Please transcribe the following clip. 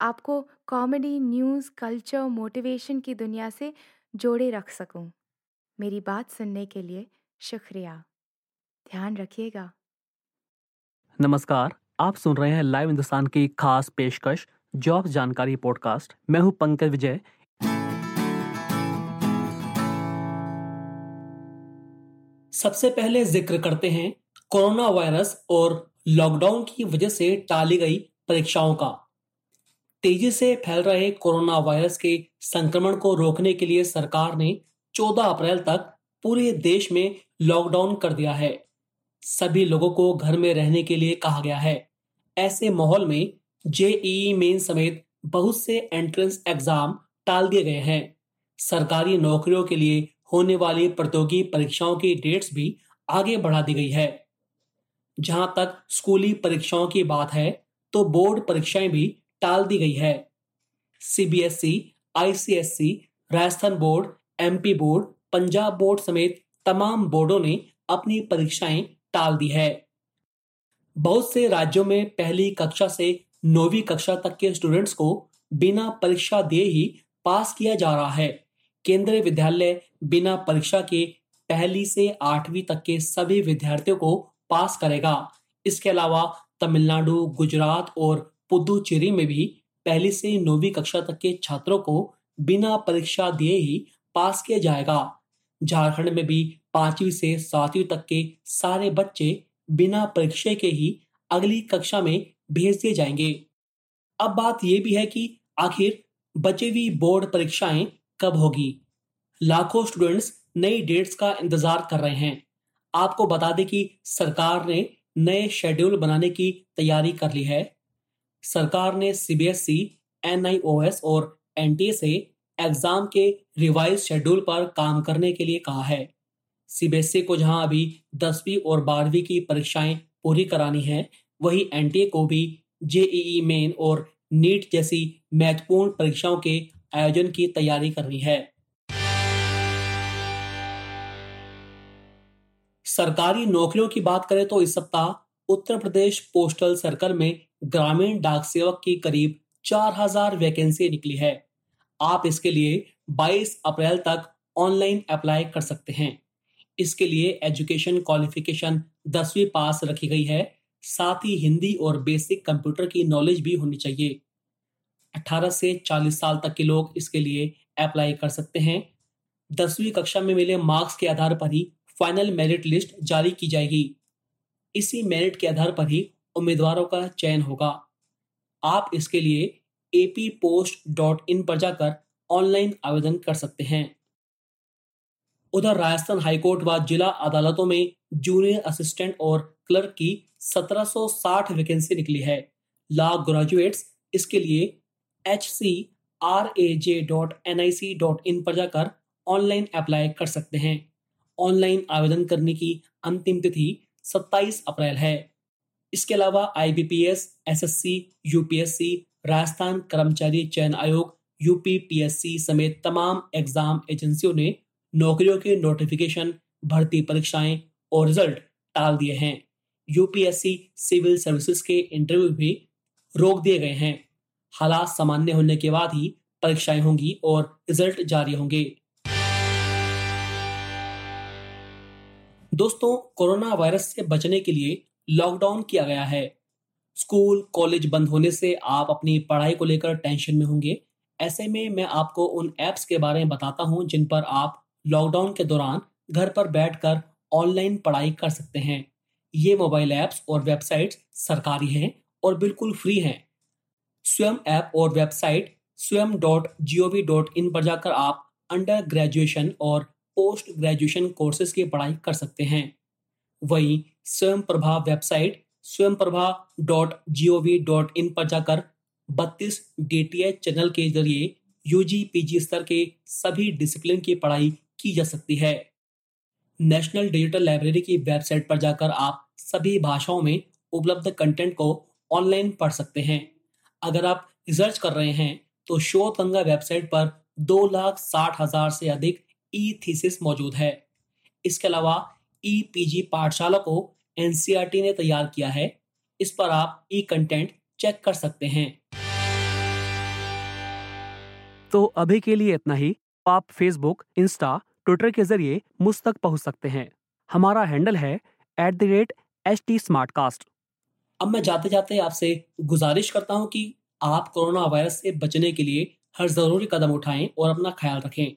आपको comedy, news, culture, motivation की दुनिया से जोड़े रख सकूँ। मेरी बात सुनने के लिए शुक्रिया। ध्यान रखिएगा। नमस्कार, आप सुन रहे हैं लाइव हिंदुस्तान की खास पेशकश, जॉब जानकारी पॉडकास्ट। मैं हूँ पंकज विजय। सबसे पहले ज़िक्र करते हैं कोरोना वायरस और लॉकडाउन की वजह से टाली गई परीक्षाओं का। तेज़ी से फैल रहे कोरोना वायरस के संक्रमण को रोकने के लिए सरकार ने 14 अप्रैल तक पूरे देश में लॉकडाउन कर दिया है। सभी लोगों को घर में रहने के लिए कहा गया है। ऐसे माहौल में जेईई मेन समेत बहुत से एंट्रेंस एग्ज़ाम टाल दिए गए हैं। सरकारी नौकरियों के लिए होने वाली प्रतियोगी परीक्षाओं की डेट्स भी आगे बढ़ा दी गई है। जहाँ तक स्कूली परीक्षाओं की बात है तो बोर्ड परीक्षाएँ भी टाल दी गई है। CBSE ICSE Rajasthan board MP board, Punjab board समेत तमाम बोर्डों ने अपनी परीक्षाएँ टाल दी है। बहुत से राज्यों में पहली कक्षा से नौवीं कक्षा तक के स्टूडेंट्स को बिना परीक्षा दिए ही पास किया जा रहा है। केंद्रीय विद्यालय बिना परीक्षा के पहली से आठवीं तक के सभी विद्यार्थियों को पास करेगा। इसके अलावा तमिलनाडु, गुजरात और पुदुचेरी में भी पहली से नौवीं कक्षा तक के छात्रों को बिना परीक्षा दिए ही पास किया जाएगा। झारखंड में भी पांचवी से सातवीं तक के सारे बच्चे बिना परीक्षा के ही अगली कक्षा में भेज दिए जाएँगे। अब बात यह भी है कि आखिर बची हुई बोर्ड परीक्षाएँ कब होगी? लाखों स्टूडेंट्स नई डेट्स का इंतज़ार कर रहे हैं। आपको बता दें कि सरकार ने नए शेड्यूल बनाने की तैयारी कर ली है। सरकार ने सीबीएसई एनआईओएस और एनटीए से एग्ज़ाम के रिवाइज शेड्यूल पर काम करने के लिए कहा है। सीबीएसई को जहाँ अभी दसवीं और बारहवीं की परीक्षाएँ पूरी करानी है, वही एनटीए को भी जेईई मेन और नीट जैसी महत्वपूर्ण परीक्षाओं के आयोजन की तैयारी करनी है। सरकारी नौकरियों की बात करें तो इस सप्ताह उत्तर प्रदेश पोस्टल सर्कल में ग्रामीण डाक सेवक की करीब 4000 वैकेंसी निकली है। आप इसके लिए 22 अप्रैल तक ऑनलाइन अप्लाई कर सकते हैं। इसके लिए एजुकेशन क्वालिफिकेशन दसवीं पास रखी गई है। साथ ही हिंदी और बेसिक कंप्यूटर की नॉलेज भी होनी चाहिए। 18 से 40 साल तक के लोग इसके लिए अप्लाई कर सकते हैं। दसवीं कक्षा में मिले मार्क्स के आधार पर ही फाइनल मेरिट लिस्ट जारी की जाएगी। इसी मेरिट के आधार पर ही उम्मीदवारों का चयन होगा। आप इसके लिए एपी पोस्ट डॉट इन पर जाकर ऑनलाइन आवेदन कर सकते हैं। उधर राजस्थान हाईकोर्ट व जिला अदालतों में जूनियर असिस्टेंट और क्लर्क की 1760 वैकेंसी निकली है। लॉ ग्रेजुएट्स इसके लिए H C R A J dot N I C dot in पर जाकर ऑनलाइन अप्लाई कर सकते हैं। ऑनलाइन आवेदन करने की अंतिम तिथि 27 अप्रैल है। इसके अलावा आईबीपीएस, एसएससी, यूपीएससी, राजस्थान कर्मचारी चयन आयोग यूपीपीएससी समेत तमाम एग्ज़ाम एजेंसियों ने नौकरियों के नोटिफिकेशन भर्ती परीक्षाएँ और रिज़ल्ट टाल दिए हैं। यूपीएससी सिविल सर्विसेज़ के इंटरव्यू भी रोक दिए गए हैं। हालात सामान्य होने के बाद ही परीक्षाएँ होंगी और रिज़ल्ट जारी होंगे। दोस्तों कोरोना वायरस से बचने के लिए लॉकडाउन किया गया है। स्कूल, कॉलेज बंद होने से आप अपनी पढ़ाई को लेकर टेंशन में होंगे। ऐसे में मैं आपको उन ऐप्स के बारे में बताता हूँ जिन पर आप लॉकडाउन के दौरान घर पर बैठकर ऑनलाइन पढ़ाई कर सकते हैं। ये मोबाइल ऐप्स और वेबसाइट्स सरकारी हैं और बिल्कुल फ्री हैं। स्वयं ऐप और website Swayam dot G O V dot in पर जाकर आप अंडर ग्रेजुएशन और पोस्ट ग्रेजुएशन कोर्सेज की पढ़ाई कर सकते हैं। वहीं Swayam Prabha website Swayam Prabha dot G O V dot in पर जाकर बत्तीस डी टी एच चैनल के ज़रिए यूजी पीजी स्तर के सभी डिसिप्लिन की पढ़ाई की जा सकती है। नेशनल डिजिटल लाइब्रेरी की वेबसाइट पर जाकर आप सभी भाषाओं में उपलब्ध कंटेंट को ऑनलाइन पढ़ सकते हैं। अगर आप रिसर्च कर रहे हैं तो शोध गंगा वेबसाइट पर दो लाख साठ हज़ार से अधिक ई थीसिस मौजूद है। इसके अलावा ई पीजी पाठशाला को एनसीईआरटी ने तैयार किया है। इस पर आप ई कंटेंट चेक कर सकते हैं। तो अभी के लिए इतना ही। आप फेसबुक इंस्टा ट्विटर के ज़रिए मुझ तक पहुँच सकते हैं। हमारा हैंडल है at the rate H T smart cast अब मैं जाते जाते आपसे गुजारिश करता हूँ कि आप कोरोना वायरस से बचने के लिए हर ज़रूरी कदम उठाएँ और अपना ख्याल रखें।